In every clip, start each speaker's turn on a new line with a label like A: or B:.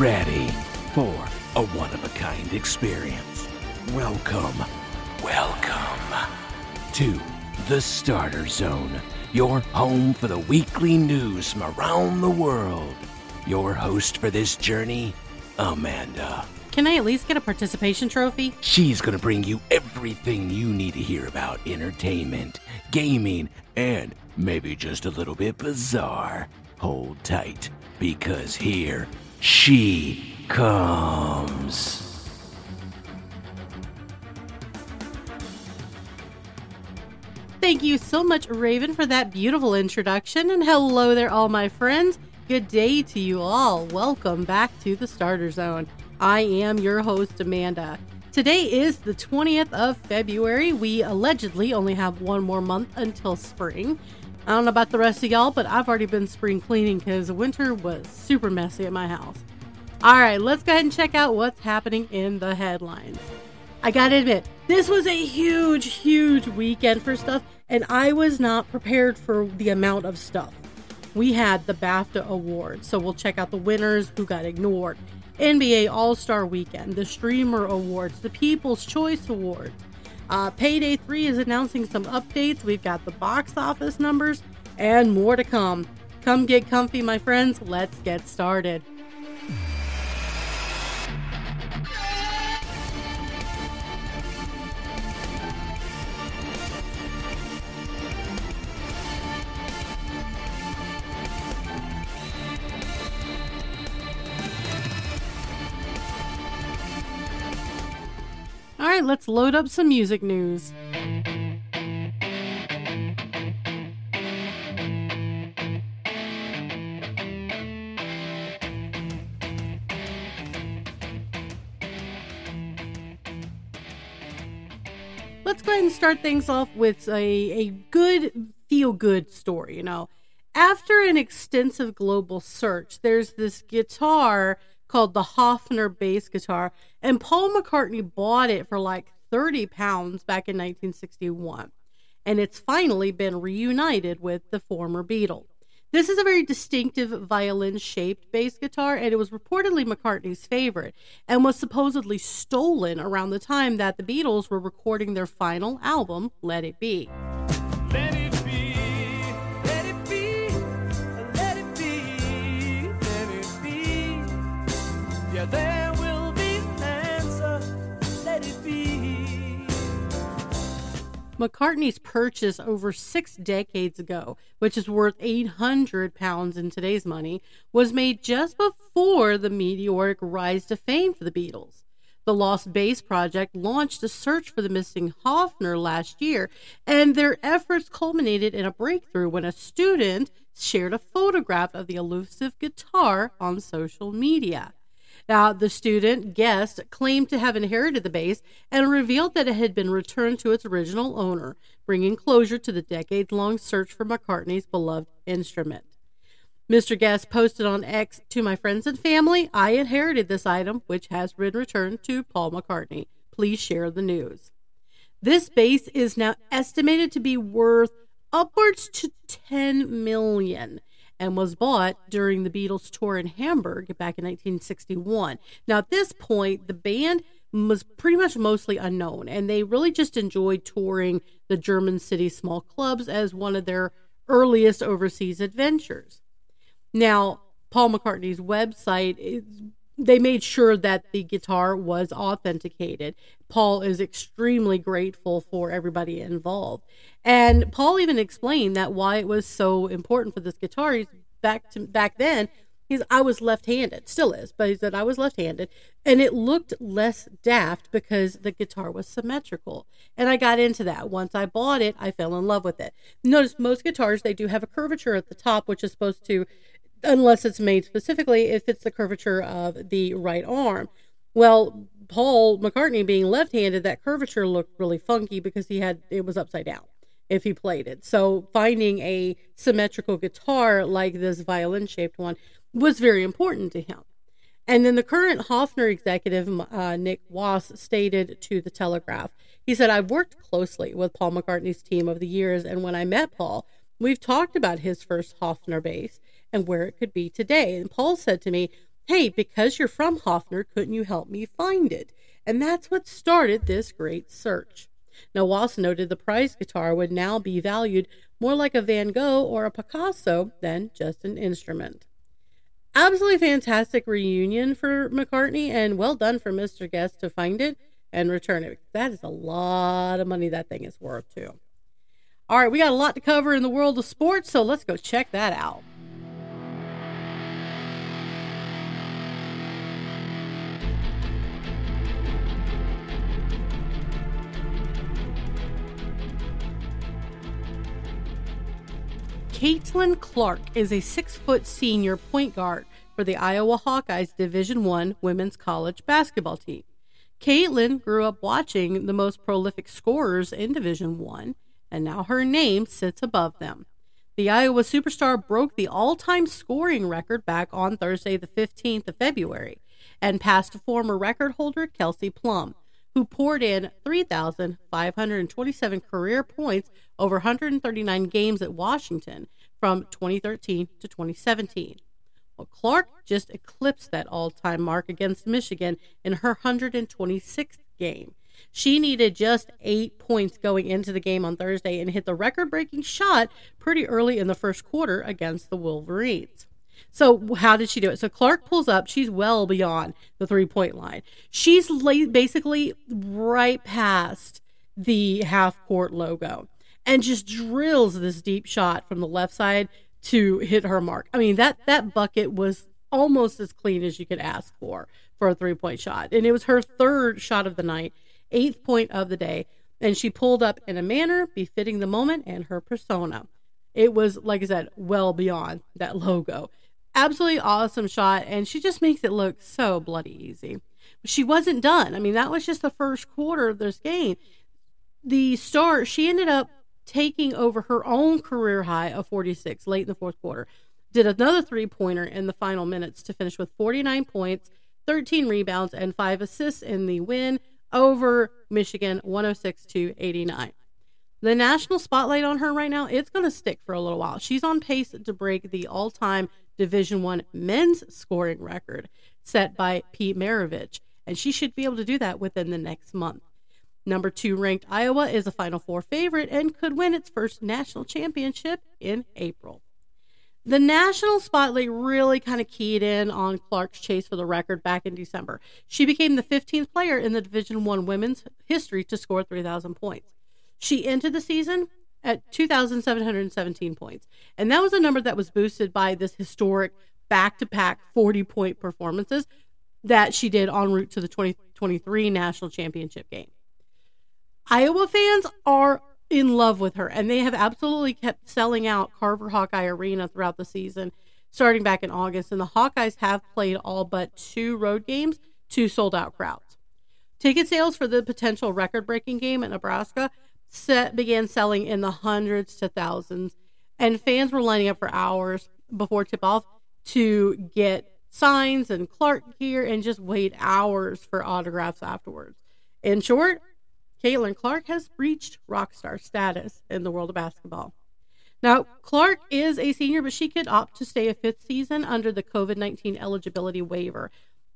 A: Ready for a one of a kind experience. Welcome, welcome to the Starter Zone, your home for the weekly news from around the world. Your host for this journey, Amanda.
B: Can I at least get a participation trophy?
A: She's gonna bring you everything you need to hear about entertainment, gaming, and maybe just a little bit bizarre. Hold tight, because here she comes.
B: Thank you so much, Raven, for that beautiful introduction. And hello there, all my friends. Good day to you all. Welcome back to the Starter Zone. I am your host, Amanda. Today is the 20th of February. We allegedly only have one more month until spring. I don't know about the rest of y'all, but I've already been spring cleaning because winter was super messy at my house. All right, let's go ahead and check out what's happening in the headlines. I gotta admit, this was a huge, huge weekend for stuff, and I was not prepared for the amount of stuff. We had the BAFTA Awards, so we'll check out the winners who got ignored. NBA All Star Weekend, the Streamer Awards, the People's Choice Awards. Uh, Payday 3 is announcing some updates. We've got the box office numbers and more to come. Come get comfy, my friends. Let's get started. Right, let's load up some music news. Let's go ahead and start things off with a, a good feel good story. You know, after an extensive global search, there's this guitar called the Hofner bass guitar, and Paul McCartney bought it for like 30 pounds back in 1961. And it's finally been reunited with the former Beatle. This is a very distinctive violin shaped bass guitar, and it was reportedly McCartney's favorite and was supposedly stolen around the time that the Beatles were recording their final album, Let It Be. McCartney's purchase over six decades ago, which is worth 800 pounds in today's money, was made just before the meteoric rise to fame for the Beatles. The Lost Bass Project launched a search for the missing Hofner last year, and their efforts culminated in a breakthrough when a student shared a photograph of the elusive guitar on social media. The student guest claimed to have inherited the bass and revealed that it had been returned to its original owner, bringing closure to the decades long search for McCartney's beloved instrument. Mr. Guest posted on X to my friends and family, I inherited this item, which has been returned to Paul McCartney. Please share the news. This bass is now estimated to be worth upwards to 10 million and was bought during the Beatles tour in Hamburg back in 1961. Now, at this point, the band was pretty much mostly unknown, and they really just enjoyed touring the German city small clubs as one of their earliest overseas adventures. Now, Paul McCartney's website is they made sure that the guitar was authenticated. Paul is extremely grateful for everybody involved. And Paul even explained that why it was so important for this guitar. He's back to back then, he's I was left-handed, still is, but he said I was left-handed, and it looked less daft because the guitar was symmetrical. And I got into that. Once I bought it, I fell in love with it. Notice most guitars they do have a curvature at the top, which is supposed to unless it's made specifically, it fits the curvature of the right arm. Well, Paul McCartney being left-handed, that curvature looked really funky because he had it was upside down if he played it. So finding a symmetrical guitar like this violin-shaped one was very important to him. And then the current Hofner executive, uh, Nick Wass, stated to the Telegraph, he said, I've worked closely with Paul McCartney's team over the years, and when I met Paul, we've talked about his first Hofner bass and where it could be today. And Paul said to me, Hey, because you're from Hofner, couldn't you help me find it? And that's what started this great search. Now, Wass noted the prize guitar would now be valued more like a Van Gogh or a Picasso than just an instrument. Absolutely fantastic reunion for McCartney, and well done for Mr. Guest to find it and return it. That is a lot of money that thing is worth, too. All right, we got a lot to cover in the world of sports, so let's go check that out. Caitlin Clark is a six foot senior point guard for the Iowa Hawkeyes Division One women's college basketball team. Caitlin grew up watching the most prolific scorers in Division One, and now her name sits above them. The Iowa superstar broke the all time scoring record back on Thursday, the 15th of February, and passed former record holder Kelsey Plum, who poured in 3,527 career points over 139 games at Washington from 2013 to 2017. Well, Clark just eclipsed that all time mark against Michigan in her 126th game. She needed just eight points going into the game on Thursday and hit the record breaking shot pretty early in the first quarter against the Wolverines. So how did she do it? So Clark pulls up. She's well beyond the three point line. She's basically right past the half court logo and just drills this deep shot from the left side to hit her mark. I mean that that bucket was almost as clean as you could ask for for a three point shot, and it was her third shot of the night, eighth point of the day, and she pulled up in a manner befitting the moment and her persona. It was like I said, well beyond that logo absolutely awesome shot, and she just makes it look so bloody easy. She wasn't done. I mean, that was just the first quarter of this game. The star, she ended up taking over her own career high of 46 late in the fourth quarter. Did another three pointer in the final minutes to finish with 49 points, 13 rebounds, and five assists in the win over Michigan 106 to 89. The national spotlight on her right now, it's going to stick for a little while. She's on pace to break the all-time Division 1 men's scoring record set by Pete Maravich, and she should be able to do that within the next month. Number 2 ranked Iowa is a Final Four favorite and could win its first national championship in April. The national spotlight really kind of keyed in on Clark's chase for the record back in December. She became the 15th player in the Division 1 women's history to score 3,000 points. She entered the season at 2,717 points. And that was a number that was boosted by this historic back to back 40 point performances that she did en route to the 2023 national championship game. Iowa fans are in love with her, and they have absolutely kept selling out Carver Hawkeye Arena throughout the season, starting back in August. And the Hawkeyes have played all but two road games to sold out crowds. Ticket sales for the potential record breaking game at Nebraska set began selling in the hundreds to thousands, and fans were lining up for hours before tip off to get signs and Clark gear and just wait hours for autographs afterwards. In short, Caitlin Clark has reached rock star status in the world of basketball. Now, Clark is a senior, but she could opt to stay a fifth season under the COVID 19 eligibility waiver.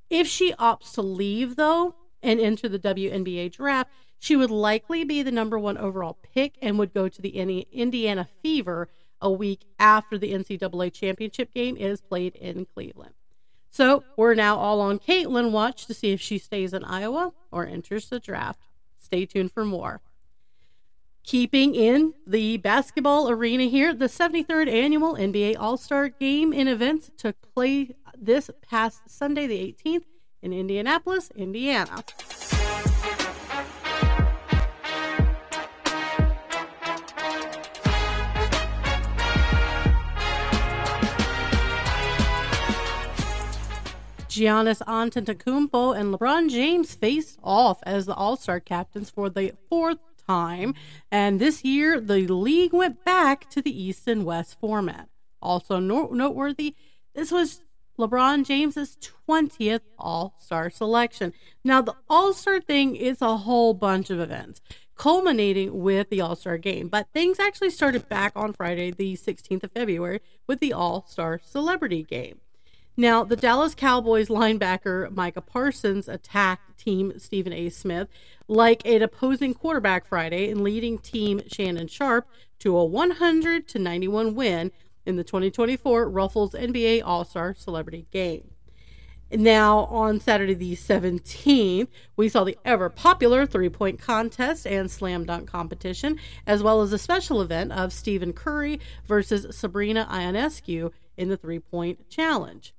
B: If she opts to leave, though, and enter the WNBA draft, she would likely be the number one overall pick and would go to the Indiana Fever a week after the NCAA championship game is played in Cleveland. So we're now all on Caitlin watch to see if she stays in Iowa or enters the draft. Stay tuned for more. Keeping in the basketball arena here, the 73rd annual NBA All Star Game in events took place this past Sunday, the 18th, in Indianapolis, Indiana. Giannis Antetokounmpo and LeBron James faced off as the All-Star captains for the fourth time, and this year the league went back to the East and West format. Also no- noteworthy, this was LeBron James's 20th All-Star selection. Now the All-Star thing is a whole bunch of events culminating with the All Star game. But things actually started back on Friday, the 16th of February, with the All Star Celebrity Game. Now, the Dallas Cowboys linebacker Micah Parsons attacked team Stephen A. Smith like an opposing quarterback Friday and leading team Shannon Sharpe to a 100 to 91 win in the 2024 Ruffles NBA All-Star Celebrity Game. Now, on Saturday the 17th, we saw the ever popular three point contest and slam dunk competition, as well as a special event of Stephen Curry versus Sabrina Ionescu in the three point challenge.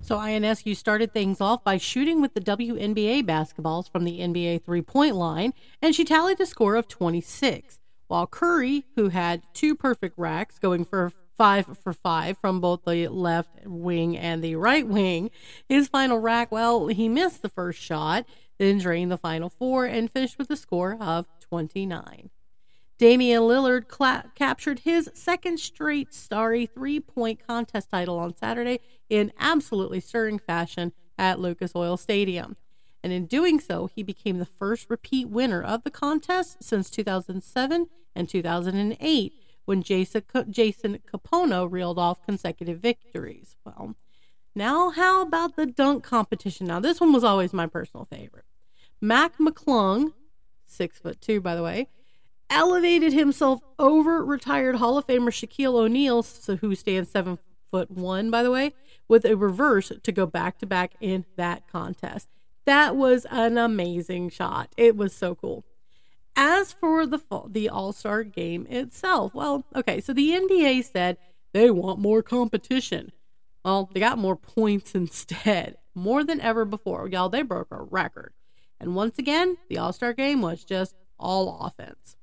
B: So Ionescu started things off by shooting with the WNBA basketballs from the NBA three point line, and she tallied a score of 26. While Curry, who had two perfect racks going for five for five from both the left wing and the right wing, his final rack, well, he missed the first shot, then drained the final four and finished with a score of 29. Damian Lillard cla- captured his second straight starry three point contest title on Saturday in absolutely stirring fashion at Lucas Oil Stadium. And in doing so, he became the first repeat winner of the contest since 2007 and 2008 when Jason, Jason Kapono reeled off consecutive victories. Well, now how about the dunk competition? Now, this one was always my personal favorite. Mac McClung, six foot two, by the way, elevated himself over retired Hall of Famer Shaquille O'Neal, so who stands seven foot one, by the way, with a reverse to go back to back in that contest. That was an amazing shot. It was so cool. As for the the All Star game itself, well, okay, so the NBA said they want more competition. Well, they got more points instead, more than ever before. Y'all, they broke a record. And once again, the All Star game was just all offense.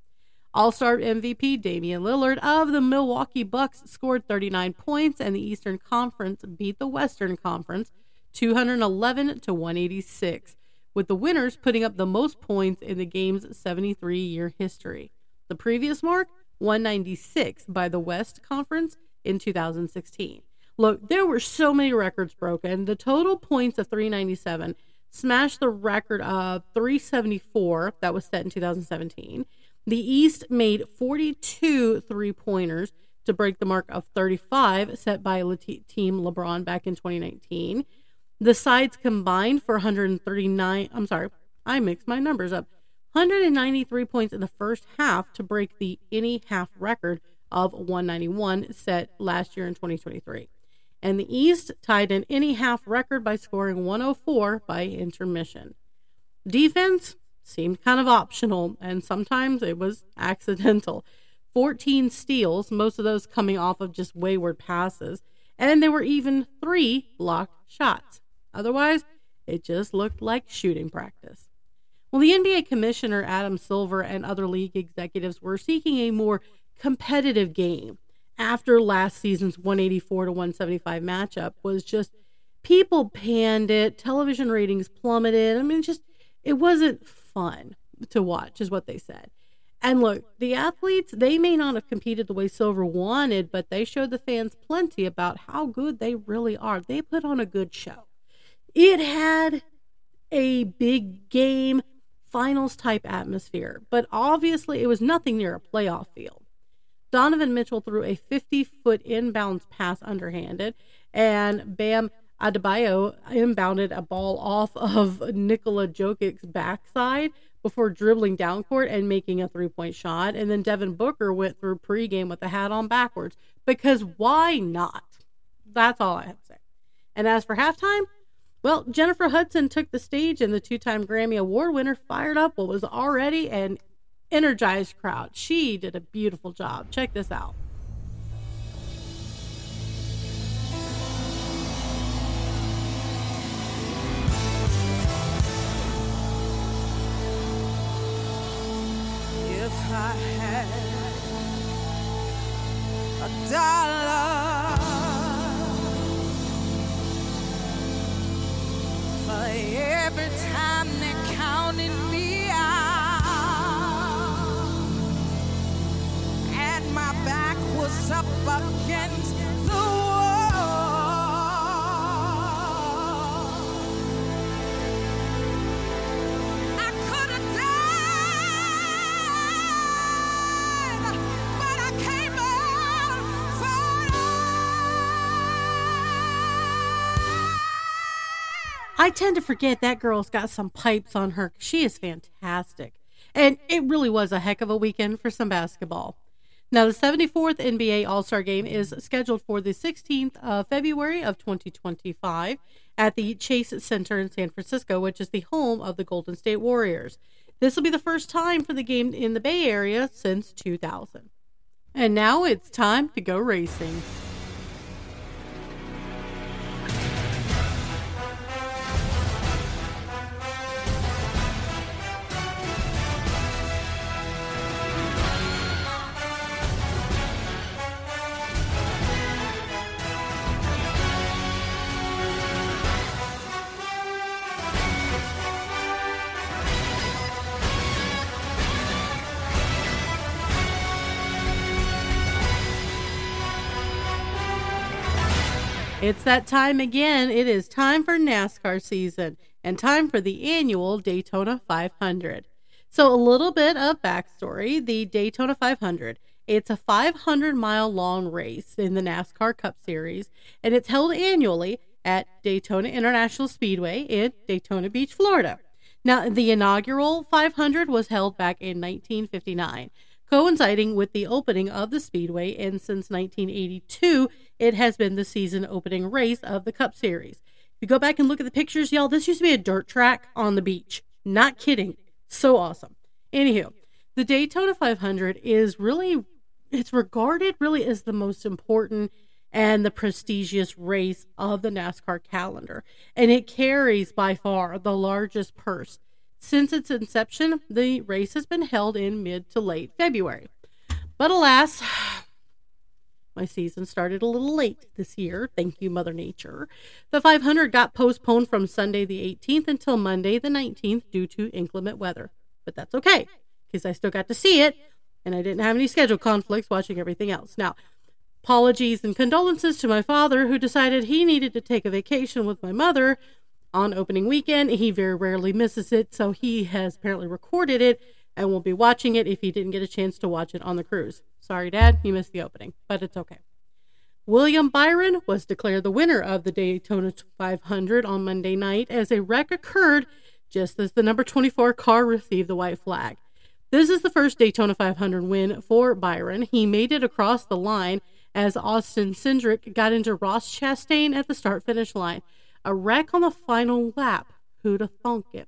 B: All Star MVP Damian Lillard of the Milwaukee Bucks scored 39 points, and the Eastern Conference beat the Western Conference 211 to 186, with the winners putting up the most points in the game's 73 year history. The previous mark, 196 by the West Conference in 2016. Look, there were so many records broken. The total points of 397 smashed the record of 374 that was set in 2017 the East made 42 three pointers to break the mark of 35 set by Team LeBron back in 2019. The sides combined for 139. I'm sorry, I mixed my numbers up. 193 points in the first half to break the any half record of 191 set last year in 2023. And the East tied an any half record by scoring 104 by intermission. Defense, seemed kind of optional, and sometimes it was accidental. 14 steals, most of those coming off of just wayward passes, and there were even three blocked shots. Otherwise, it just looked like shooting practice. Well, the NBA Commissioner Adam Silver and other league executives were seeking a more competitive game after last season's 184 to 175 matchup was just people panned it, television ratings plummeted. I mean, just it wasn't fun to watch, is what they said. And look, the athletes, they may not have competed the way Silver wanted, but they showed the fans plenty about how good they really are. They put on a good show. It had a big game, finals type atmosphere, but obviously it was nothing near a playoff field. Donovan Mitchell threw a 50 foot inbounds pass underhanded, and Bam Adebayo inbounded a ball off of Nikola Jokic's backside before dribbling down court and making a three point shot. And then Devin Booker went through pregame with the hat on backwards because why not? That's all I have to say. And as for halftime, well, Jennifer Hudson took the stage and the two time Grammy Award winner fired up what was already an energized crowd. She did a beautiful job. Check this out.
C: I had a dollar for every time they counted me out, and my back was up against I
B: tend to forget that girl's got some pipes on her. She is fantastic. And it really was a heck of a weekend for some basketball. Now, the 74th NBA All Star Game is scheduled for the 16th of February of 2025 at the Chase Center in San Francisco, which is the home of the Golden State Warriors. This will be the first time for the game in the Bay Area since 2000. And now it's time to go racing. It's that time again. It is time for NASCAR season and time for the annual Daytona 500. So, a little bit of backstory the Daytona 500. It's a 500 mile long race in the NASCAR Cup Series, and it's held annually at Daytona International Speedway in Daytona Beach, Florida. Now, the inaugural 500 was held back in 1959 coinciding with the opening of the Speedway, and since 1982, it has been the season opening race of the Cup Series. If you go back and look at the pictures, y'all, this used to be a dirt track on the beach. Not kidding. So awesome. Anywho, the Daytona 500 is really, it's regarded really as the most important and the prestigious race of the NASCAR calendar. And it carries by far the largest purse since its inception, the race has been held in mid to late February. But alas, my season started a little late this year. Thank you, Mother Nature. The 500 got postponed from Sunday the 18th until Monday the 19th due to inclement weather. But that's okay, because I still got to see it, and I didn't have any schedule conflicts watching everything else. Now, apologies and condolences to my father, who decided he needed to take a vacation with my mother on opening weekend. He very rarely misses it, so he has apparently recorded it and will be watching it if he didn't get a chance to watch it on the cruise. Sorry, Dad, you missed the opening, but it's okay. William Byron was declared the winner of the Daytona 500 on Monday night as a wreck occurred just as the number 24 car received the white flag. This is the first Daytona 500 win for Byron. He made it across the line as Austin Cindric got into Ross Chastain at the start finish line a wreck on the final lap. Who'd have thunk it?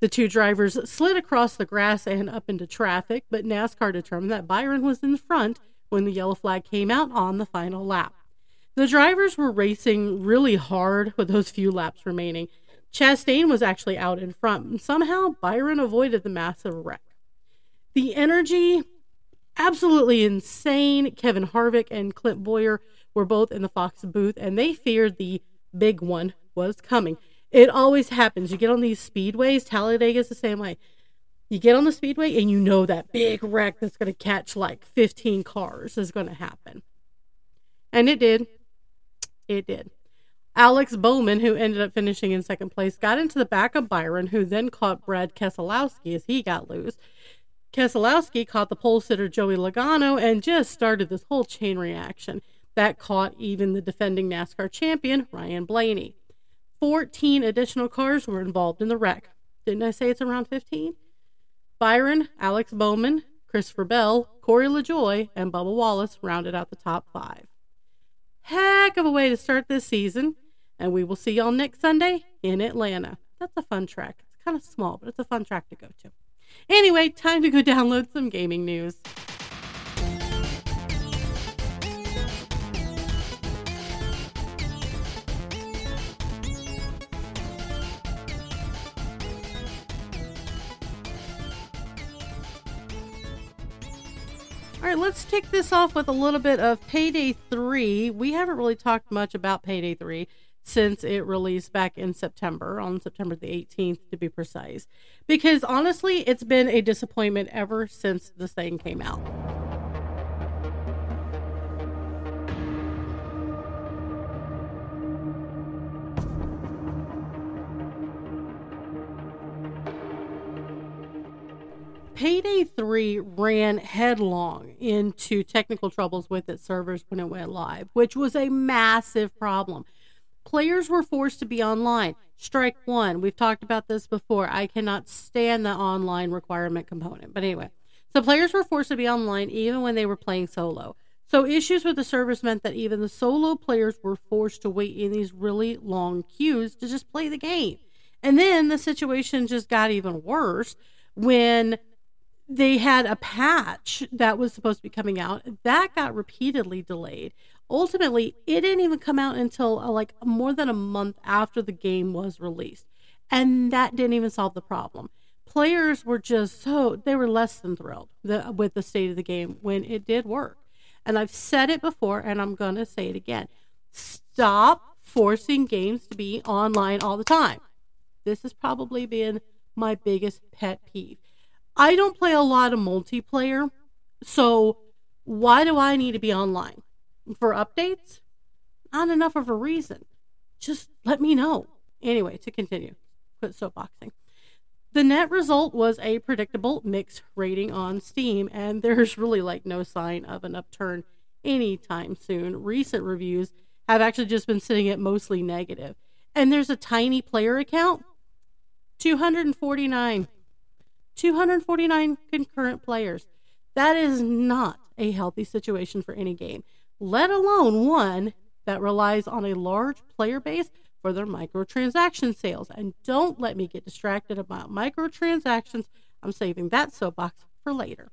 B: The two drivers slid across the grass and up into traffic, but NASCAR determined that Byron was in front when the yellow flag came out on the final lap. The drivers were racing really hard with those few laps remaining. Chastain was actually out in front, and somehow Byron avoided the massive wreck. The energy, absolutely insane. Kevin Harvick and Clint Bowyer were both in the Fox booth, and they feared the big one was coming. It always happens. You get on these speedways, Talladega is the same way. You get on the speedway and you know that big wreck that's going to catch like 15 cars is going to happen. And it did. It did. Alex Bowman, who ended up finishing in second place, got into the back of Byron, who then caught Brad Keselowski as he got loose. Keselowski caught the pole sitter Joey Logano and just started this whole chain reaction that caught even the defending NASCAR champion, Ryan Blaney. 14 additional cars were involved in the wreck. Didn't I say it's around 15? Byron, Alex Bowman, Christopher Bell, Corey LaJoie, and Bubba Wallace rounded out the top five. Heck of a way to start this season, and we will see y'all next Sunday in Atlanta. That's a fun track. It's kind of small, but it's a fun track to go to. Anyway, time to go download some gaming news. All right, let's kick this off with a little bit of Payday 3. We haven't really talked much about Payday 3 since it released back in September, on September the 18th to be precise, because honestly, it's been a disappointment ever since this thing came out. Payday 3 ran headlong into technical troubles with its servers when it went live, which was a massive problem. Players were forced to be online. Strike one. We've talked about this before. I cannot stand the online requirement component. But anyway, so players were forced to be online even when they were playing solo. So issues with the servers meant that even the solo players were forced to wait in these really long queues to just play the game. And then the situation just got even worse when they had a patch that was supposed to be coming out. That got repeatedly delayed. Ultimately it didn't even come out until uh, like more than a month after the game was released and that didn't even solve the problem. Players were just so they were less than thrilled the, with the state of the game when it did work. And i've said it before and i'm going to say it again. Stop forcing games to be online all the time. This has probably been my biggest pet peeve I don't play a lot of multiplayer, so why do I need to be online? For updates? Not enough of a reason. Just let me know. Anyway, to continue, quit soapboxing. The net result was a predictable mixed rating on Steam, and there's really like no sign of an upturn anytime soon. Recent reviews have actually just been sitting at mostly negative. And there's a tiny player account 249. 249 concurrent players. That is not a healthy situation for any game, let alone one that relies on a large player base for their microtransaction sales. And don't let me get distracted about microtransactions. I'm saving that soapbox for later.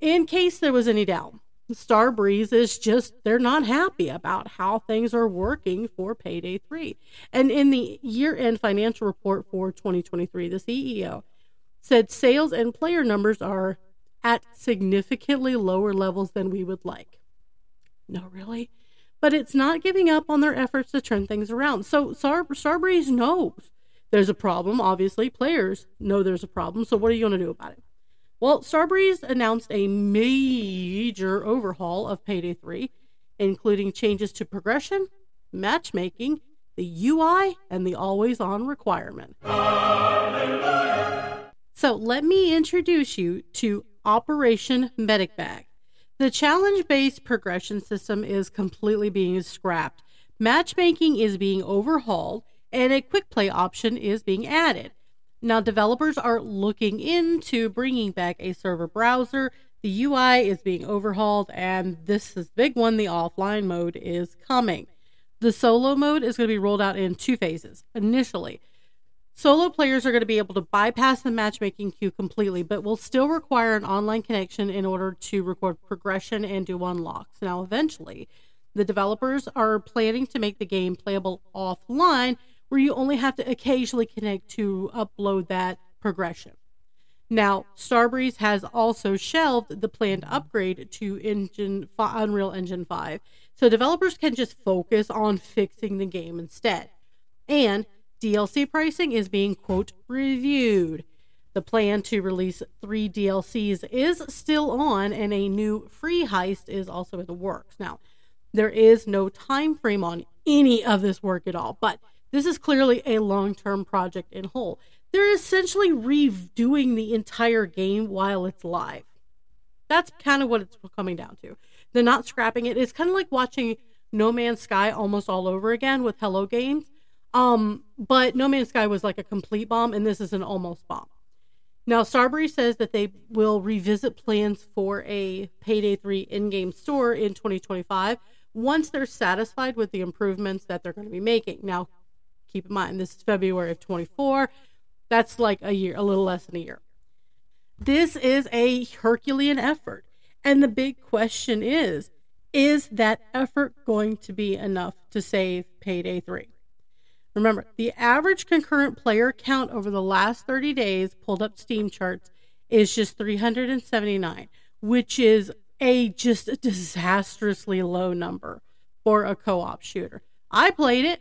B: In case there was any doubt, Starbreeze is just, they're not happy about how things are working for Payday 3. And in the year end financial report for 2023, the CEO said sales and player numbers are at significantly lower levels than we would like. No, really? But it's not giving up on their efforts to turn things around. So Star- Starbreeze knows there's a problem. Obviously, players know there's a problem. So what are you going to do about it? Well, Starbreeze announced a major overhaul of Payday 3, including changes to progression, matchmaking, the UI, and the always on requirement. Hallelujah. So let me introduce you to Operation Medic Bag. The challenge based progression system is completely being scrapped. Matchmaking is being overhauled, and a quick play option is being added. Now, developers are looking into bringing back a server browser. The UI is being overhauled, and this is big one the offline mode is coming. The solo mode is going to be rolled out in two phases. Initially, Solo players are going to be able to bypass the matchmaking queue completely, but will still require an online connection in order to record progression and do unlocks. Now, eventually, the developers are planning to make the game playable offline, where you only have to occasionally connect to upload that progression. Now, Starbreeze has also shelved the planned upgrade to Engine Unreal Engine 5, so developers can just focus on fixing the game instead. And DLC pricing is being, quote, reviewed. The plan to release three DLCs is still on, and a new free heist is also in the works. Now, there is no time frame on any of this work at all, but this is clearly a long term project in whole. They're essentially redoing the entire game while it's live. That's kind of what it's coming down to. They're not scrapping it. It's kind of like watching No Man's Sky almost all over again with Hello Games. Um, but No Man's Sky was like a complete bomb, and this is an almost bomb. Now, Starbreeze says that they will revisit plans for a Payday 3 in game store in 2025 once they're satisfied with the improvements that they're going to be making. Now, keep in mind, this is February of 24. That's like a year, a little less than a year. This is a Herculean effort. And the big question is is that effort going to be enough to save Payday 3? Remember, the average concurrent player count over the last 30 days, pulled up Steam charts, is just 379, which is a just a disastrously low number for a co op shooter. I played it,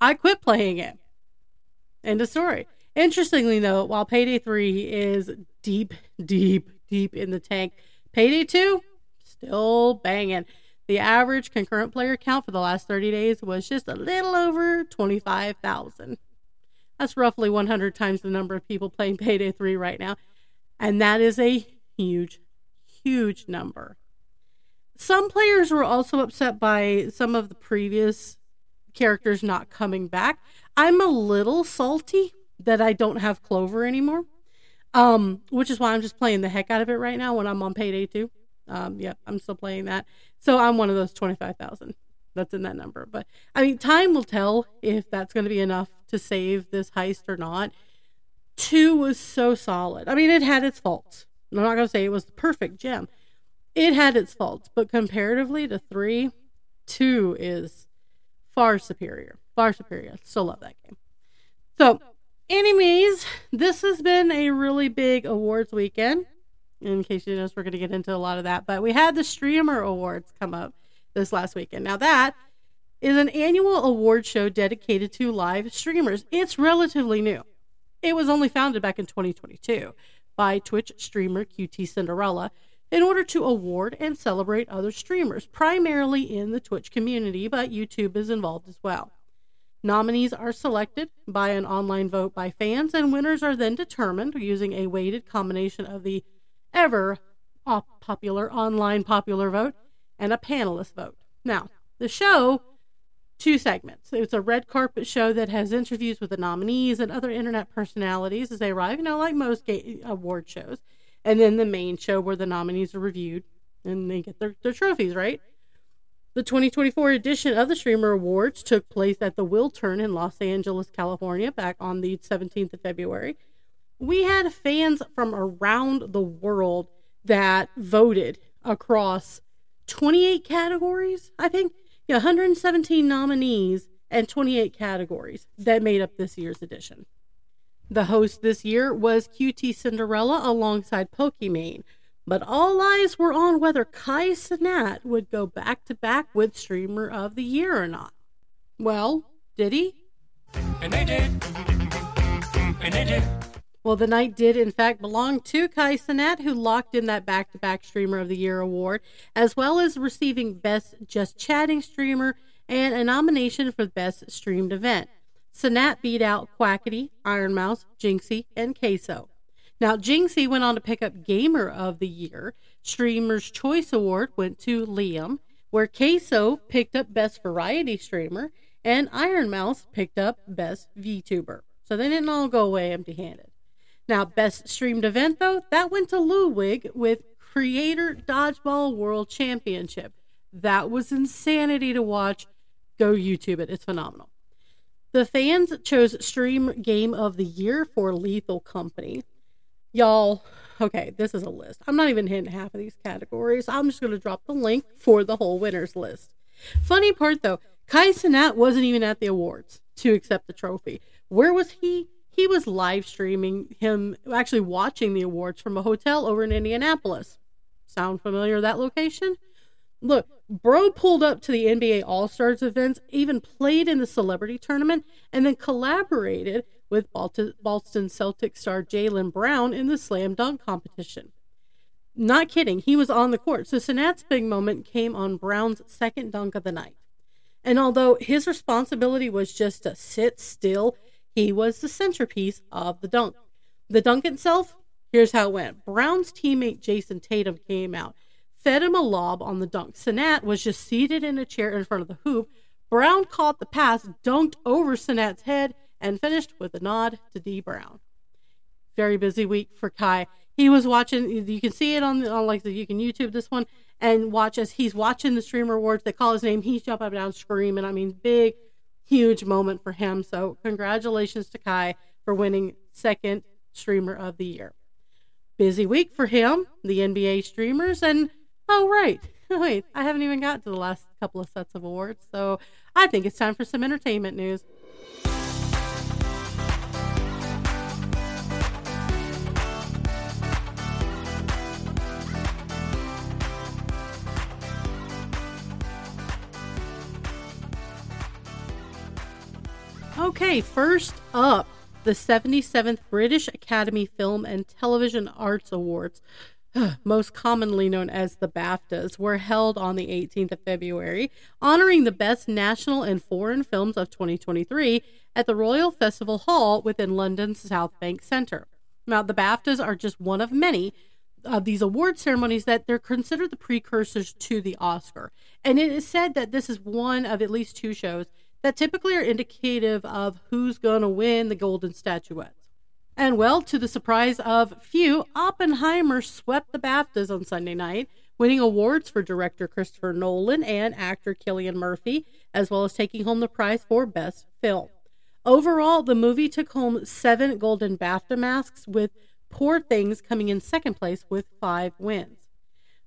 B: I quit playing it. End of story. Interestingly, though, while Payday 3 is deep, deep, deep in the tank, Payday 2 still banging. The average concurrent player count for the last 30 days was just a little over 25,000. That's roughly 100 times the number of people playing Payday 3 right now. And that is a huge, huge number. Some players were also upset by some of the previous characters not coming back. I'm a little salty that I don't have Clover anymore. Um, which is why I'm just playing the heck out of it right now when I'm on payday two. Um, yeah, I'm still playing that. So I'm one of those 25,000 that's in that number. But I mean, time will tell if that's going to be enough to save this heist or not. Two was so solid. I mean, it had its faults. I'm not going to say it was the perfect gem. It had its faults, but comparatively to three, two is far superior. Far superior. Still love that game. So, anyways, this has been a really big awards weekend. In case you notice, we're going to get into a lot of that. But we had the Streamer Awards come up this last weekend. Now, that is an annual award show dedicated to live streamers. It's relatively new. It was only founded back in 2022 by Twitch streamer QT Cinderella in order to award and celebrate other streamers, primarily in the Twitch community, but YouTube is involved as well. Nominees are selected by an online vote by fans, and winners are then determined using a weighted combination of the ever a popular online popular vote and a panelist vote. Now, the show, two segments. It's a red carpet show that has interviews with the nominees and other internet personalities as they arrive, you know, like most award shows. And then the main show where the nominees are reviewed and they get their, their trophies, right? The 2024 edition of the Streamer Awards took place at the Wiltern in Los Angeles, California, back on the 17th of February. We had fans from around the world that voted across 28 categories, I think. Yeah, 117 nominees and 28 categories that made up this year's edition. The host this year was QT Cinderella alongside Pokimane, but all eyes were on whether Kai Cenat would go back to back with Streamer of the Year or not. Well, did he?
C: And they did. And they did.
B: Well, the night did, in fact, belong to Kai Cenat, who locked in that back to back Streamer of the Year award, as well as receiving Best Just Chatting Streamer and a nomination for Best Streamed Event. Cenat beat out Quackity, Iron Mouse, Jynxzi, and CaseOh. Now, Jynxzi went on to pick up Gamer of the Year. Streamer's Choice Award went to Liam, where CaseOh picked up Best Variety Streamer, and Iron Mouse picked up Best VTuber. So they didn't all go away empty handed. Now, best streamed event though, that went to Ludwig with Creator Dodgeball World Championship. That was insanity to watch. Go YouTube it. It's phenomenal. The fans chose Stream Game of the Year for Lethal Company. Y'all, okay, this is a list. I'm not even hitting half of these categories. I'm just going to drop the link for the whole winners list. Funny part though, Kai Cenat wasn't even at the awards to accept the trophy. Where was he? He was live streaming him actually watching the awards from a hotel over in Indianapolis. Sound familiar that location? Look, Bro pulled up to the NBA All Stars events, even played in the celebrity tournament, and then collaborated with Boston Celtics star Jaylen Brown in the slam dunk competition. Not kidding, he was on the court. So Cenat's big moment came on Brown's second dunk of the night. And although his responsibility was just to sit still he was the centerpiece of the dunk. The dunk itself, here's how it went. Brown's teammate Jayson Tatum came out, fed him a lob on the dunk. Cenat was just seated in a chair in front of the hoop. Brown caught the pass, dunked over Cenat's head, and finished with a nod to Dee Brown. Very busy week for Kai. He was watching. You can see it on, on like you can YouTube this one and watch as he's watching the streamer awards. They call his name. He's jumping up and down, screaming. I mean, big huge moment for him. So, congratulations to Kai for winning second streamer of the year. Busy week for him, the NBA streamers, and oh, right. Wait, I haven't even got to the last couple of sets of awards. So, I think it's time for some entertainment news. Okay, first up, the 77th British Academy Film and Television Arts Awards, most commonly known as the BAFTAs, were held on the 18th of February, honoring the best national and foreign films of 2023 at the Royal Festival Hall within London's South Bank Centre. Now, the BAFTAs are just one of many of these award ceremonies that they're considered the precursors to the Oscar. And it is said that this is one of at least two shows that typically are indicative of who's going to win the Golden Statuettes. And well, to the surprise of few, Oppenheimer swept the BAFTAs on Sunday night, winning awards for director Christopher Nolan and actor Cillian Murphy, as well as taking home the prize for Best Film. Overall, the movie took home seven Golden BAFTA masks, with Poor Things coming in second place with five wins.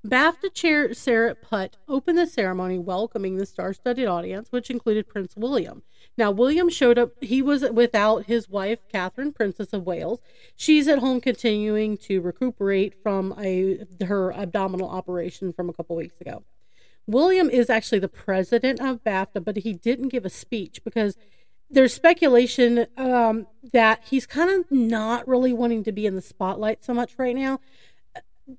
B: BAFTA chair Sara Putt opened the ceremony welcoming the star studded audience, which included Prince William. Now, William showed up, he was without his wife, Catherine, Princess of Wales. She's at home continuing to recuperate from a, her abdominal operation from a couple weeks ago. William is actually the president of BAFTA, but he didn't give a speech because there's speculation um, that he's kind of not really wanting to be in the spotlight so much right now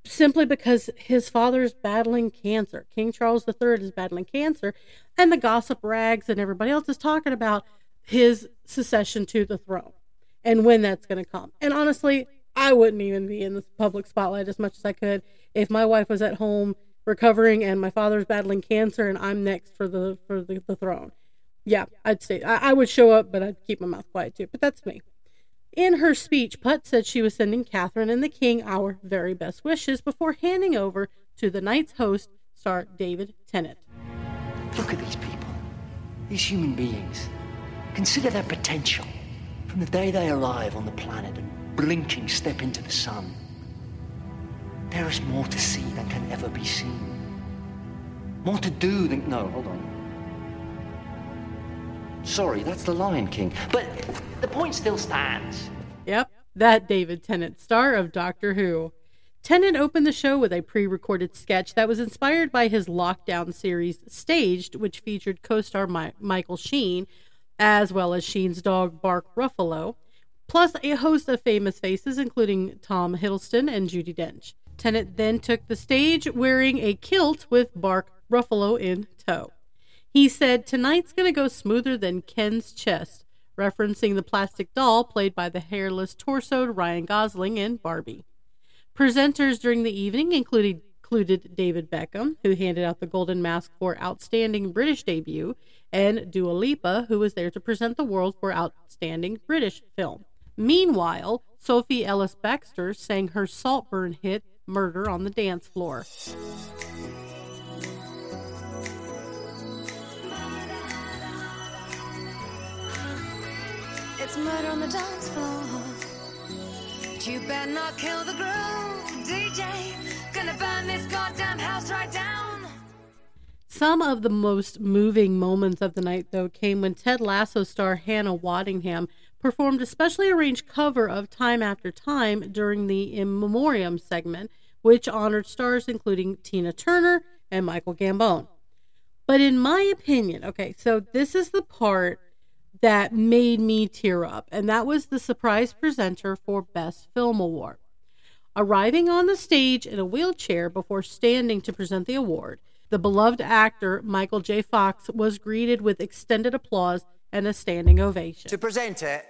B: simply because his father's battling cancer. King Charles III is battling cancer, and the gossip rags and everybody else is talking about his succession to the throne and when that's going to come. And honestly, I wouldn't even be in the public spotlight as much as I could if my wife was at home recovering and my father's battling cancer and I'm next for the for the, the throne. Yeah, I'd say I, I would show up, but I'd keep my mouth quiet too. But that's me. In her speech, Putt said she was sending Catherine and the King our very best wishes before handing over to the night's host, star David Tennant.
D: Look at these people, these human beings. Consider their potential from the day they arrive on the planet and blinking step into the sun. There is more to see than can ever be seen. More to do than. No, hold on. Sorry, that's the Lion King. But the point still stands.
B: Yep, that David Tennant, star of Doctor Who. Tennant opened the show with a pre recorded sketch that was inspired by his lockdown series Staged, which featured co star My- Michael Sheen, as well as Sheen's dog Bark Ruffalo, plus a host of famous faces, including Tom Hiddleston and Judi Dench. Tennant then took the stage wearing a kilt with Bark Ruffalo in tow. He said, Tonight's going to go smoother than Ken's chest, referencing the plastic doll played by the hairless torsoed Ryan Gosling in Barbie. Presenters during the evening included, included David Beckham, who handed out the Golden Mask for Outstanding British Debut, and Dua Lipa, who was there to present the world for Outstanding British Film. Meanwhile, Sophie Ellis Bextor sang her Saltburn hit Murder on the Dance Floor.
E: It's murder on the dance floor. But you better not kill the DJ. Gonna burn this goddamn house right down.
B: Some of the most moving moments of the night, though, came when Ted Lasso star Hannah Waddingham performed a specially arranged cover of Time After Time during the In Memoriam segment, which honored stars including Tina Turner and Michael Gambon. But in my opinion, okay, so this is the part that made me tear up, and that was the surprise presenter for Best Film Award. Arriving on the stage in a wheelchair before standing to present the award, the beloved actor Michael J. Fox was greeted with extended applause and a standing ovation.
F: To present it,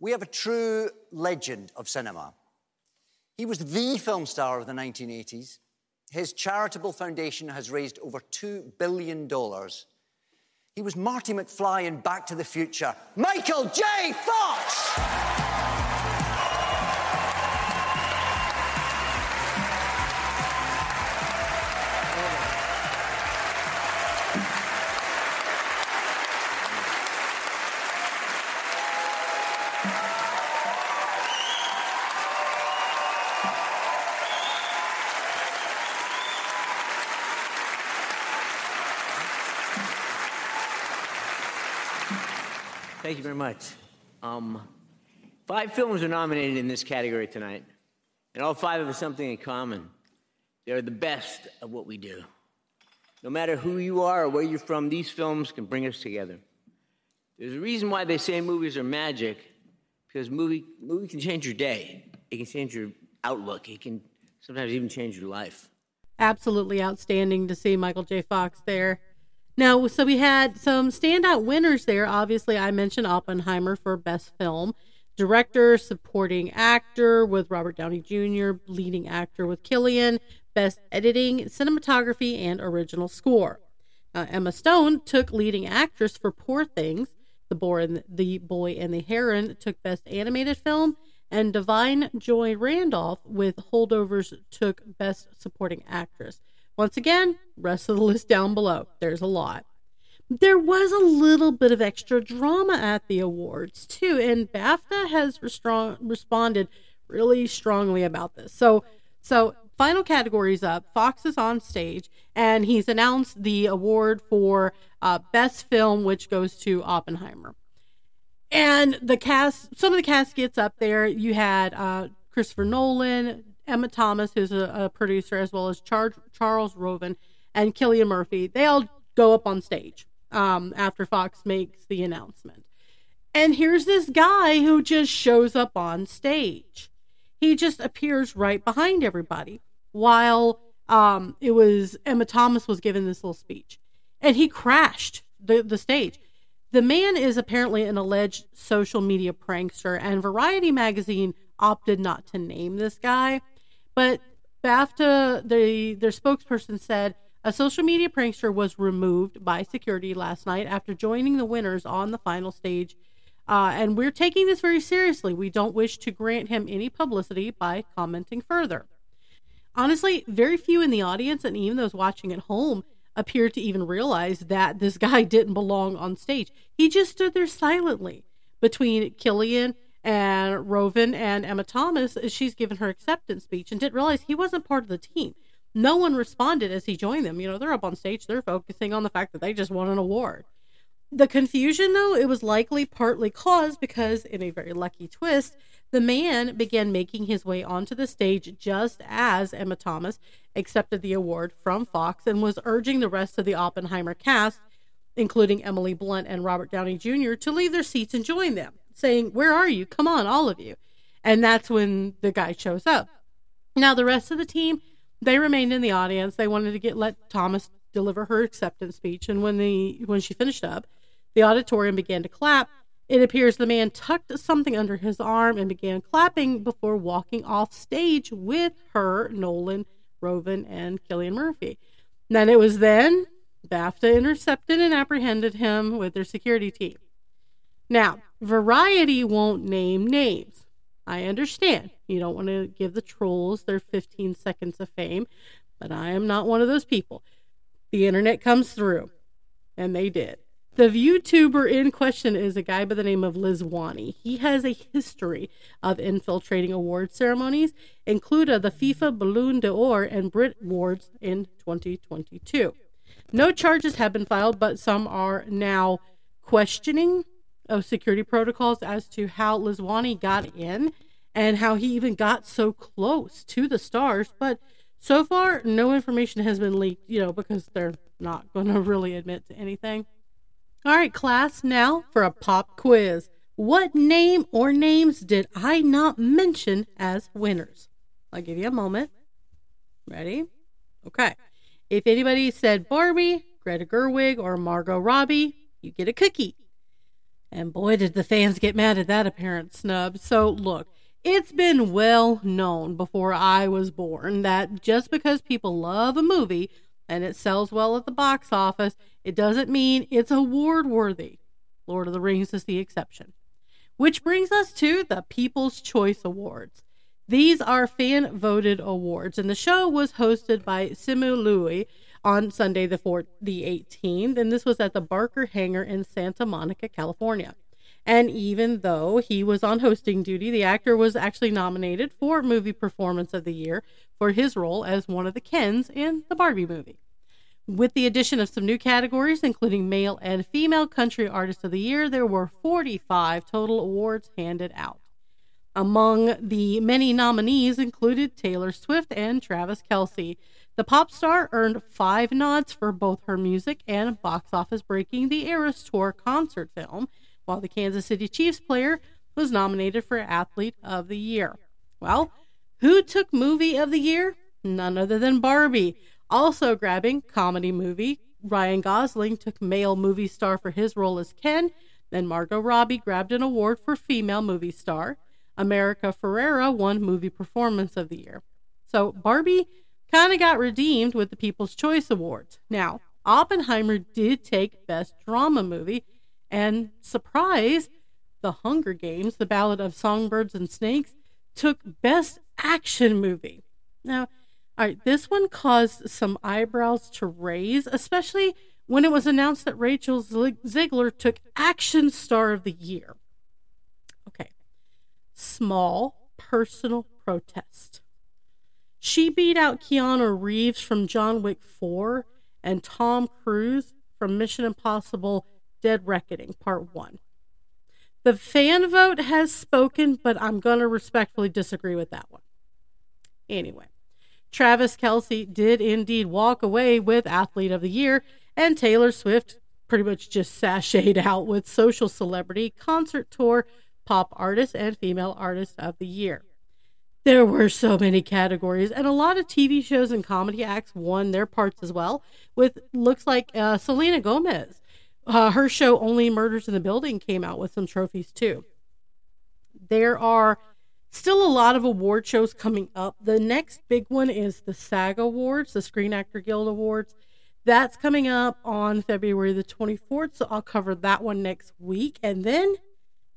F: we have a true legend of cinema. He was the film star of the 1980s. His charitable foundation has raised over $2 billion. He was Marty McFly in Back to the Future. Michael J. Fox!
G: Thank you very much. Um, five films are nominated in this category tonight, and all five have something in common. They're the best of what we do. No matter who you are or where you're from, these films can bring us together. There's a reason why they say movies are magic, because movie movie can change your day. It can change your outlook. It can sometimes even change your life.
B: absolutely outstanding to see Michael J. Fox there. Now, so we had some standout winners there. Obviously, I mentioned Oppenheimer for Best Film, Director, Supporting Actor with Robert Downey Jr., Leading Actor with Cillian, Best Editing, Cinematography, and Original Score. Uh, Emma Stone took leading actress for Poor Things. The Boy and the Boy and the Heron took Best Animated Film, and Da'Vine Joy Randolph with Holdovers took Best Supporting Actress. Once again, rest of the list down below. There's a lot. There was a little bit of extra drama at the awards too, and BAFTA has responded really strongly about this. So, so final categories up. Fox is on stage, and he's announced the award for uh, best film, which goes to Oppenheimer. And the cast, some of the cast gets up there. You had uh, Christopher Nolan, Emma Thomas, who's a, a producer, as well as Char- Charles Roven and Cillian Murphy. They all go up on stage um, after Fox makes the announcement. And here's this guy who just shows up on stage. He just appears right behind everybody while um, it was Emma Thomas was giving this little speech. And he crashed the, the stage. The man is apparently an alleged social media prankster, and Variety magazine opted not to name this guy. But BAFTA, the, their spokesperson said a social media prankster was removed by security last night after joining the winners on the final stage. Uh, and we're taking this very seriously. We don't wish to grant him any publicity by commenting further. Honestly, very few in the audience and even those watching at home appeared to even realize that this guy didn't belong on stage. He just stood there silently between Cillian and Roven and Emma Thomas she's given her acceptance speech and didn't realize he wasn't part of the team. No one responded as he joined them. You know, they're up on stage, they're focusing on the fact that they just won an award. The confusion, though, it was likely partly caused because, in a very lucky twist, the man began making his way onto the stage just as Emma Thomas accepted the award from Fox and was urging the rest of the Oppenheimer cast, including Emily Blunt and Robert Downey Jr., to leave their seats and join them, saying, Where are you? Come on, all of you. And that's when the guy shows up. Now, the rest of the team, they remained in the audience. They wanted to get let Thomas deliver her acceptance speech. And when the when she finished up, the auditorium began to clap. It appears the man tucked something under his arm and began clapping before walking off stage with her, Nolan, Roven, and Cillian Murphy. Then it was then BAFTA intercepted and apprehended him with their security team. Now, Variety won't name names. I understand. You don't want to give the trolls their 15 seconds of fame, but I am not one of those people. The internet comes through, and they did. The YouTuber in question is a guy by the name of Lizwani. He has a history of infiltrating award ceremonies, including the FIFA Ballon d'Or and Brit Awards in 2022. No charges have been filed, but some are now questioning of security protocols as to how Lizwani got in and how he even got so close to the stars. But so far, no information has been leaked, you know, because they're not going to really admit to anything. All right, class, now for a pop quiz. What name or names did I not mention as winners? I'll give you a moment. Ready? Okay. If anybody said Barbie, Greta Gerwig, or Margot Robbie, you get a cookie. And boy, did the fans get mad at that apparent snub. So, look, it's been well known before I was born that just because people love a movie and it sells well at the box office, it doesn't mean it's award worthy. Lord of the Rings is the exception. Which brings us to the People's Choice Awards. These are fan voted awards, and the show was hosted by Simu Liu on Sunday the 4th, the 18th, and this was at the Barker Hangar in Santa Monica, California. And even though he was on hosting duty, the actor was actually nominated for Movie Performance of the Year for his role as one of the Kens in the Barbie movie. With the addition of some new categories, including male and female country artist of the year, there were 45 total awards handed out. Among the many nominees included Taylor Swift and Travis Kelce. The pop star earned five nods for both her music and box office breaking The Eras Tour concert film, while the Kansas City Chiefs player was nominated for Athlete of the Year. Well, who took Movie of the Year? None other than Barbie. Also grabbing Comedy Movie, Ryan Gosling took Male Movie Star for his role as Ken, then Margot Robbie grabbed an award for Female Movie Star. America Ferrera won Movie Performance of the Year. So Barbie kind of got redeemed with the People's Choice Awards. Now, Oppenheimer did take Best Drama Movie, and surprise, The Hunger Games, The Ballad of Songbirds and Snakes, took Best Action Movie. Now, all right, this one caused some eyebrows to raise, especially when it was announced that Rachel Zegler took Action Star of the Year. Okay, small personal protest. She beat out Keanu Reeves from John Wick 4 and Tom Cruise from Mission Impossible Dead Reckoning Part 1. The fan vote has spoken, but I'm going to respectfully disagree with that one. Anyway, Travis Kelce did indeed walk away with Athlete of the Year, and Taylor Swift pretty much just sashayed out with Social Celebrity, Concert Tour, Pop Artist, and Female Artist of the Year. There were so many categories, and a lot of TV shows and comedy acts won their parts as well. With looks like uh, Selena Gomez, uh, her show Only Murders in the Building came out with some trophies too. There are still a lot of award shows coming up. The next big one is the SAG Awards, the Screen Actor Guild Awards. That's coming up on February the 24th, so I'll cover that one next week. And then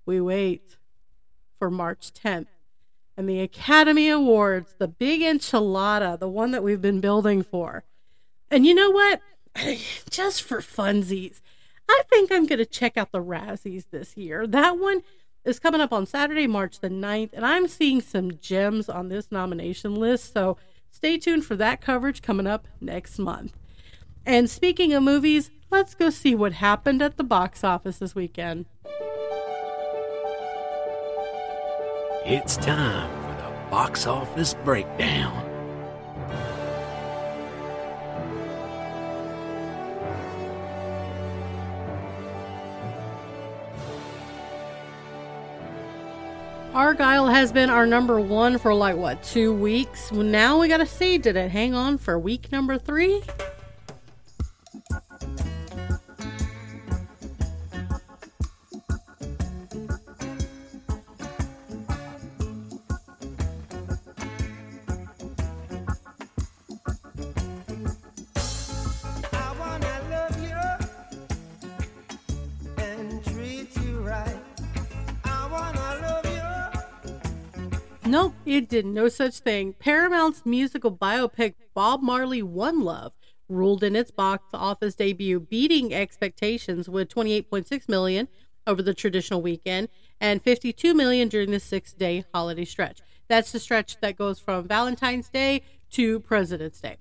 B: we wait for March 10th and the Academy Awards, the big enchilada, the one that we've been building for. And you know what? Just for funsies, I think I'm going to check out the Razzies this year. That one is coming up on Saturday, March the 9th, and I'm seeing some gems on this nomination list. So stay tuned for that coverage coming up next month. And speaking of movies, let's go see what happened at the box office this weekend.
A: It's time for the box office breakdown.
B: Argylle has been our number one for like what two weeks. Now we gotta see did it hang on for week number three? Did no such thing. Paramount's musical biopic Bob Marley One Love ruled in its box office debut, beating expectations with 28.6 million over the traditional weekend and 52 million during the six-day holiday stretch. That's the stretch that goes from Valentine's Day to President's Day.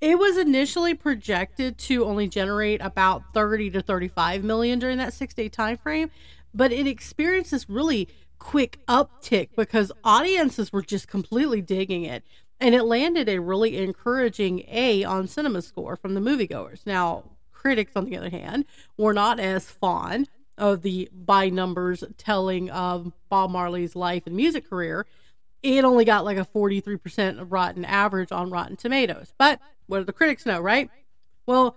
B: It was initially projected to only generate about 30 to 35 million during that six day time frame, but it experienced this really quick uptick because audiences were just completely digging it. And it landed a really encouraging A on CinemaScore from the moviegoers. Now, critics, on the other hand, were not as fond of the by numbers telling of Bob Marley's life and music career. It only got like a 43% rotten average on Rotten Tomatoes. But what do the critics know, right? Well,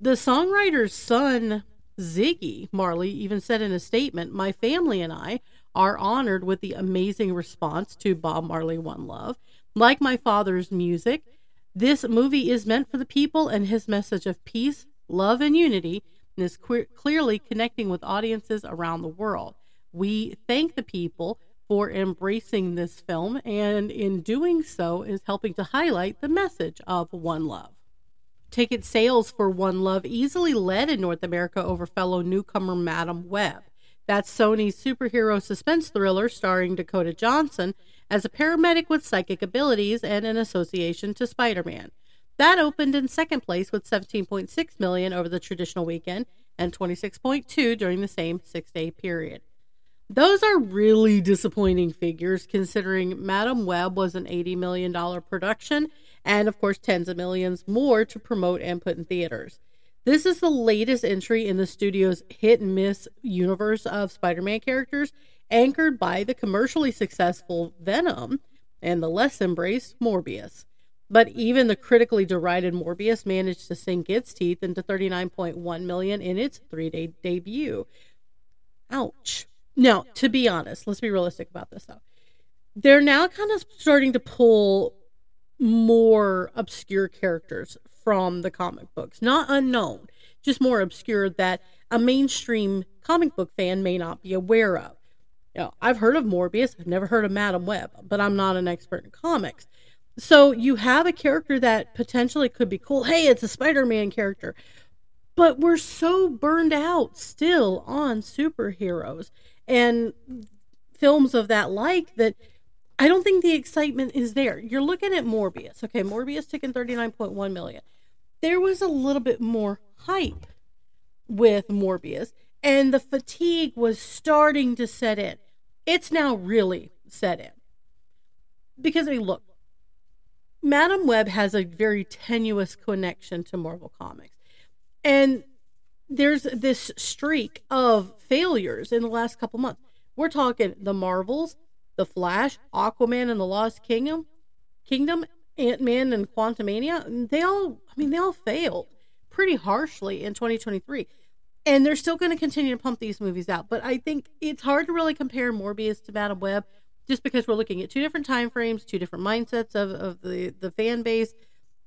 B: the songwriter's son, Ziggy Marley, even said in a statement My family and I are honored with the amazing response to Bob Marley One Love. Like my father's music, this movie is meant for the people, and his message of peace, love, and unity is que- clearly connecting with audiences around the world. We thank the people for embracing this film, and in doing so, is helping to highlight the message of One Love. Ticket sales for One Love easily led in North America over fellow newcomer Madame Web. That's Sony's superhero suspense thriller starring Dakota Johnson as a paramedic with psychic abilities and an association to Spider-Man. That opened in second place with 17.6 million over the traditional weekend and 26.2 during the same 6-day period. Those are really disappointing figures considering Madame Web was an $80 million production and, of course, tens of millions more to promote and put in theaters. This is the latest entry in the studio's hit and miss universe of Spider Man characters, anchored by the commercially successful Venom and the less embraced Morbius. But even the critically derided Morbius managed to sink its teeth into 39.1 million in its three-day debut. Ouch. Now, to be honest, let's be realistic about this though. They're now kind of starting to pull more obscure characters from the comic books, not unknown, just more obscure that a mainstream comic book fan may not be aware of. You know, I've heard of Morbius, I've never heard of Madame Web, but I'm not an expert in comics. So you have a character that potentially could be cool. Hey, it's a Spider Man character. But we're so burned out still on superheroes and films of that like that I don't think the excitement is there. You're looking at Morbius. Okay, Morbius taking 39.1 million. There was a little bit more hype with Morbius, and the fatigue was starting to set in. It's now really set in. Because, I mean, look, Madame Web has a very tenuous connection to Marvel Comics. And there's this streak of failures in the last couple months. We're talking the Marvels, the Flash, Aquaman and the Lost Kingdom, Kingdom, Ant Man and Quantumania. They all, I mean, they all failed pretty harshly in 2023. And they're still going to continue to pump these movies out. But I think it's hard to really compare Morbius to Madame Web just because we're looking at two different time frames, two different mindsets of, of the, the fan base.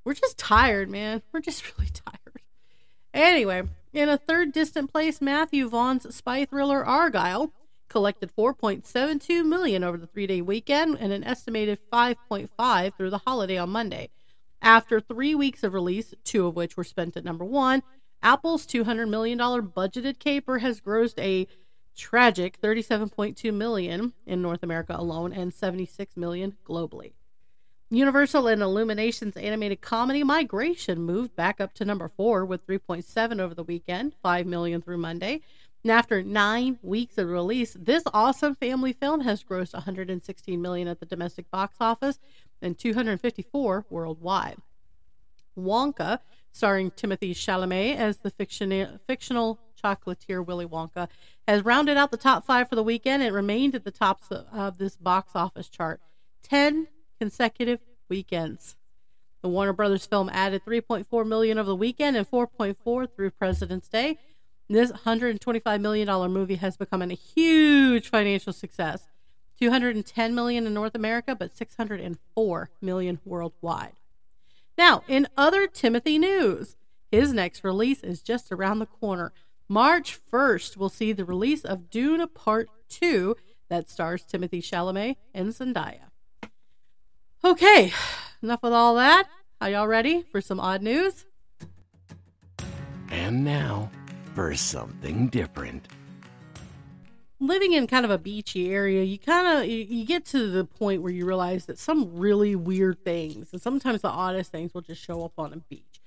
B: We're just tired, man. We're just really tired. Anyway, in a third distant place, Matthew Vaughn's spy thriller Argylle collected 4.72 million over the three-day weekend and an estimated 5.5 through the holiday on Monday. After three weeks of release, two of which were spent at number one, Apple's $200 million budgeted caper has grossed a tragic 37.2 million in North America alone and 76 million globally. Universal and Illumination's animated comedy Migration moved back up to number 4 with 3.7 over the weekend, 5 million through Monday. And after 9 weeks of release, this awesome family film has grossed 116 million at the domestic box office and 254 worldwide. Wonka, starring Timothée Chalamet as the fiction- fictional chocolatier Willy Wonka, has rounded out the top five for the weekend and remained at the top of this box office chart 10 consecutive weekends. The Warner Brothers film added 3.4 million over the weekend and 4.4 through President's Day. This 125 million dollar movie has become a huge financial success. 210 million in North America, but 604 million worldwide. Now, in other Timothée news, his next release is just around the corner. March 1st, we'll see the release of Dune Part 2 that stars Timothée Chalamet and Zendaya. Okay, enough with all that. Are y'all ready for some odd news?
A: And now for something different.
B: living in kind of a beachy area, you kind of you, get to the point where you realize that some really weird things, and sometimes the oddest things, will just show up on a beach,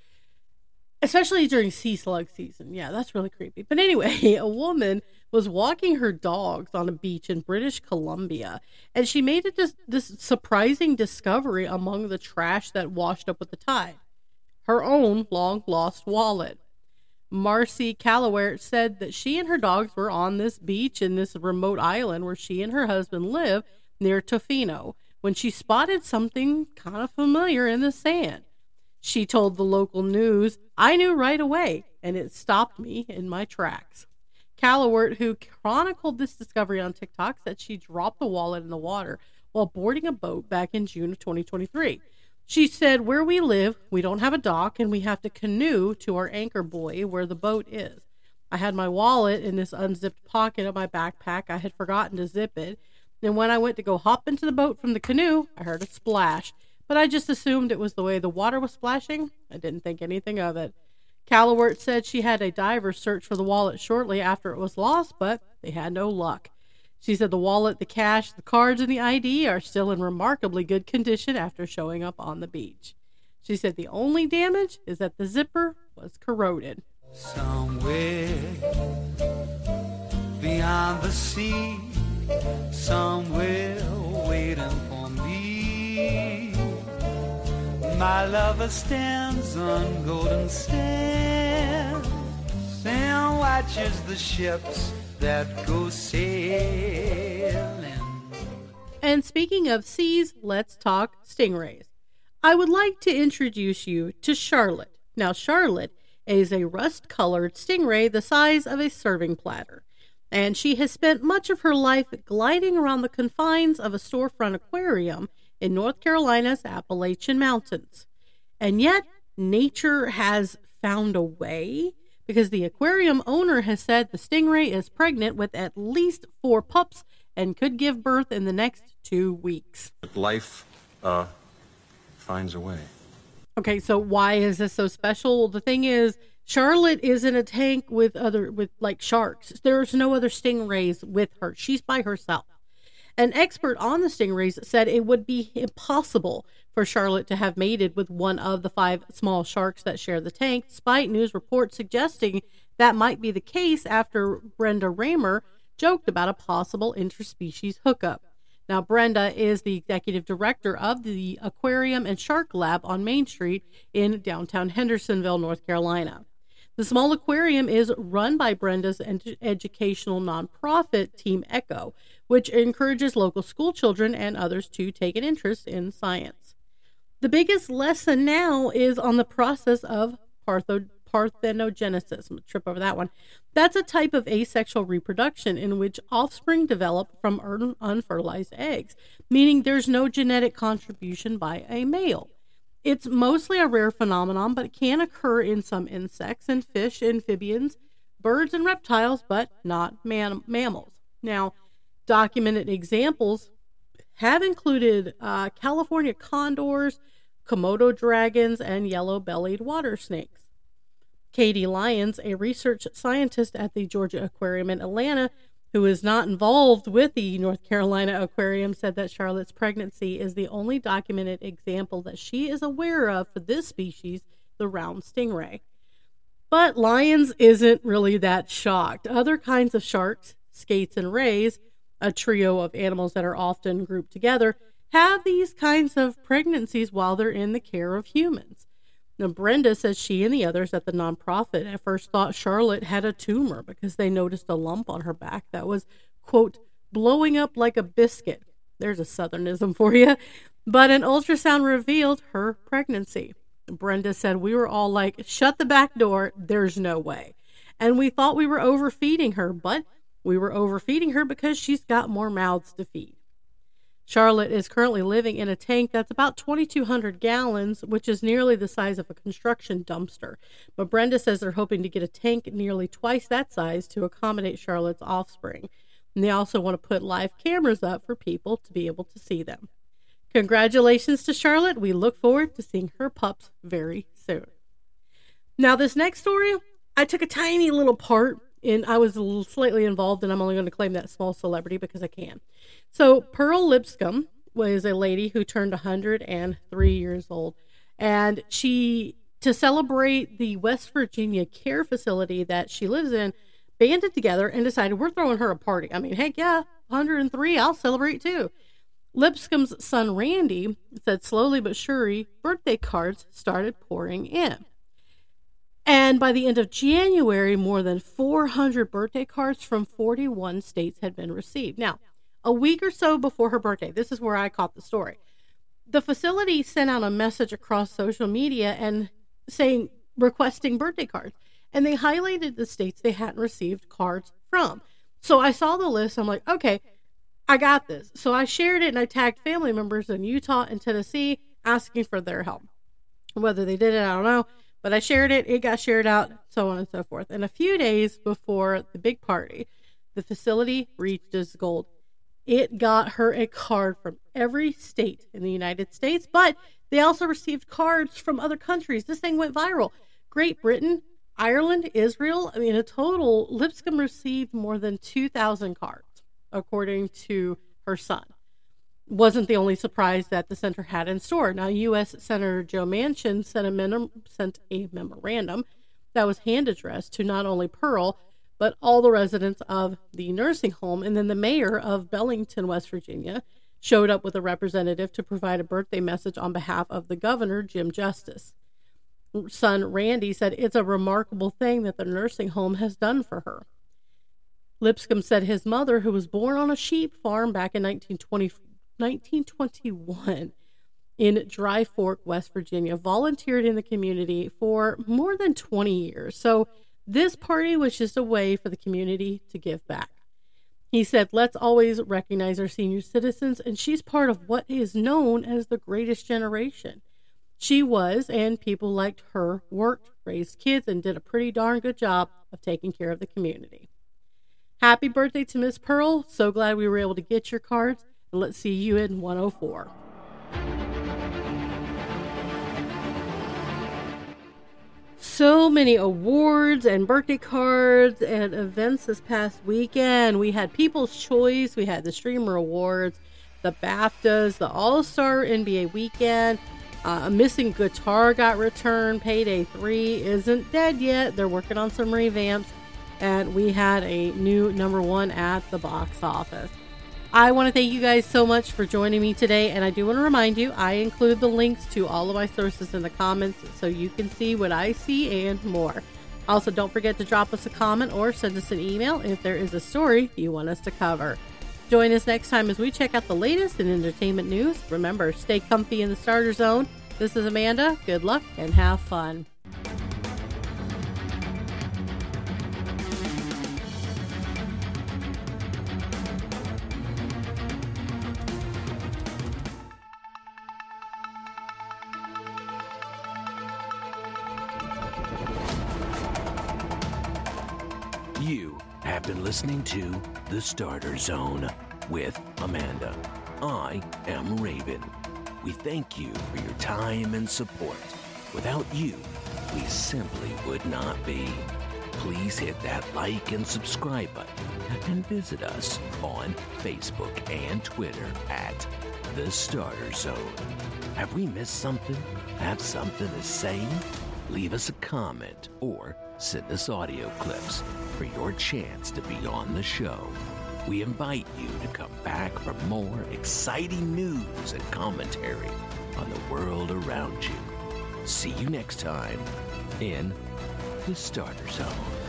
B: especially during sea slug season. Yeah, that's really creepy. But anyway, a woman was walking her dogs on a beach in British Columbia, and she made a dis- this surprising discovery among the trash that washed up with the tide: her own long lost wallet. Marcy Calloware said that she and her dogs were on this beach in this remote island where she and her husband live near Tofino when she spotted something kind of familiar in the sand. She told the local news, I knew right away, and it stopped me in my tracks. Callowert, who chronicled this discovery on TikTok, said she dropped the wallet in the water while boarding a boat back in June of 2023. She said, Where we live, we don't have a dock and we have to canoe to our anchor buoy where the boat is. I had my wallet in this unzipped pocket of my backpack. I had forgotten to zip it. And when I went to go hop into the boat from the canoe, I heard a splash. But I just assumed it was the way the water was splashing. I didn't think anything of it. Callowert said she had a diver search for the wallet shortly after it was lost, but they had no luck. She said the wallet, the cash, the cards, and the ID are still in remarkably good condition after showing up on the beach. She said the only damage is that the zipper was corroded.
C: Somewhere beyond the sea, somewhere waiting for me. My lover stands on golden sands and watches the ships that go sailing.
B: And speaking of seas, let's talk stingrays. I would like to introduce you to Charlotte. Now, Charlotte is a rust colored stingray the size of a serving platter, and she has spent much of her life gliding around the confines of a storefront aquarium in North Carolina's Appalachian Mountains. And yet, nature has found a way because the aquarium owner has said the stingray is pregnant with at least four pups and could give birth in the next two weeks.
H: Life uh, finds a way.
B: Okay, so why is this so special? Well, the thing is, Charlotte is in a tank with other with like sharks. There's no other stingrays with her. She's by herself. An expert on the stingrays said it would be impossible for Charlotte to have mated with one of the five small sharks that share the tank, despite news reports suggesting that might be the case after Brenda Ramer joked about a possible interspecies hookup. Now, Brenda is the executive director of the Aquarium and Shark Lab on Main Street in downtown Hendersonville, North Carolina. The small aquarium is run by Brenda's ed- educational nonprofit, Team ECCO, which encourages local school children and others to take an interest in science. The biggest lesson now is on the process of partho- parthenogenesis. I'm trip over that one. That's a type of asexual reproduction in which offspring develop from un- unfertilized eggs, meaning there's no genetic contribution by a male. It's mostly a rare phenomenon, but it can occur in some insects and fish, amphibians, birds, and reptiles, but not man- mammals. Now, documented examples have included uh, California condors, Komodo dragons, and yellow bellied water snakes. Kady Lyons, a research scientist at the Georgia Aquarium in Atlanta, who is not involved with the North Carolina Aquarium, said that Charlotte's pregnancy is the only documented example that she is aware of for this species, the round stingray. But Lyons isn't really that shocked. Other kinds of sharks, skates, and rays, a trio of animals that are often grouped together, have these kinds of pregnancies while they're in the care of humans. Now, Brenda says she and the others at the nonprofit at first thought Charlotte had a tumor because they noticed a lump on her back that was, quote, blowing up like a biscuit. There's a southernism for you. But an ultrasound revealed her pregnancy. Brenda said, We were all like, shut the back door. There's no way. And we thought we were overfeeding her, but we were overfeeding her because she's got more mouths to feed. Charlotte is currently living in a tank that's about 2,200 gallons, which is nearly the size of a construction dumpster. But Brenda says they're hoping to get a tank nearly twice that size to accommodate Charlotte's offspring. And they also want to put live cameras up for people to be able to see them. Congratulations to Charlotte. We look forward to seeing her pups very soon. Now, this next story, I took a tiny little part in, I was slightly involved, and I'm only going to claim that small celebrity because I can. So, Pearl Lipscomb was a lady who turned 103 years old, and she, to celebrate the West Virginia care facility that she lives in, banded together and decided we're throwing her a party. I mean, heck yeah, 103, I'll celebrate too. Lipscomb's son Randy said slowly but surely birthday cards started pouring in. And by the end of January, more than 400 birthday cards from 41 states had been received. Now, a week or so before her birthday, this is where I caught the story. The facility sent out a message across social media and saying requesting birthday cards. And they highlighted the states they hadn't received cards from. So I saw the list. I'm like, okay, I got this. So I shared it and I tagged family members in Utah and Tennessee asking for their help. Whether they did it, I don't know. But I shared it, it got shared out, so on and so forth. And a few days before the big party, the facility reached its goal. It got her a card from every state in the United States, but they also received cards from other countries. This thing went viral. Great Britain, Ireland, Israel. I mean, a total, Lipscomb received more than 2,000 cards, according to her son wasn't the only surprise that the center had in store. Now, U.S. Senator Joe Manchin sent a, sent a memorandum that was hand addressed to not only Pearl, but all the residents of the nursing home. And then the mayor of Belington, West Virginia, showed up with a representative to provide a birthday message on behalf of the governor, Jim Justice. Son Randy said it's a remarkable thing that the nursing home has done for her. Lipscomb said his mother, who was born on a sheep farm back in 1920, 1921 in Dry Fork, West Virginia, volunteered in the community for more than 20 years. So this party was just a way for the community to give back. He said, Let's always recognize our senior citizens, and she's part of what is known as the greatest generation. She was, and people liked her, worked, raised kids, and did a pretty darn good job of taking care of the community. Happy birthday to Miss Pearl. So glad we were able to get your cards. Let's see you in 104. So many awards and birthday cards and events this past weekend. We had People's Choice, we had the Streamer Awards, the BAFTAs, the All Star NBA weekend. Uh, a missing guitar got returned. Payday 3 isn't dead yet. They're working on some revamps. And we had a new number one at the box office. I want to thank you guys so much for joining me today. And I do want to remind you, I include the links to all of my sources in the comments so you can see what I see and more. Also, don't forget to drop us a comment or send us an email if there is a story you want us to cover. Join us next time as we check out the latest in entertainment news. Remember, stay comfy in the starter zone. This is Amanda. Good luck and have fun.
A: Listening to The Starter Zone with Amanda. I am Raven. We thank you for your time and support. Without you, we simply would not be. Please hit that like and subscribe button and visit us on Facebook and Twitter at The Starter Zone. Have we missed something? Have something to say? Leave us a comment or send us audio clips for your chance to be on the show. We invite you to come back for more exciting news and commentary on the world around you. See you next time in the Starter Zone.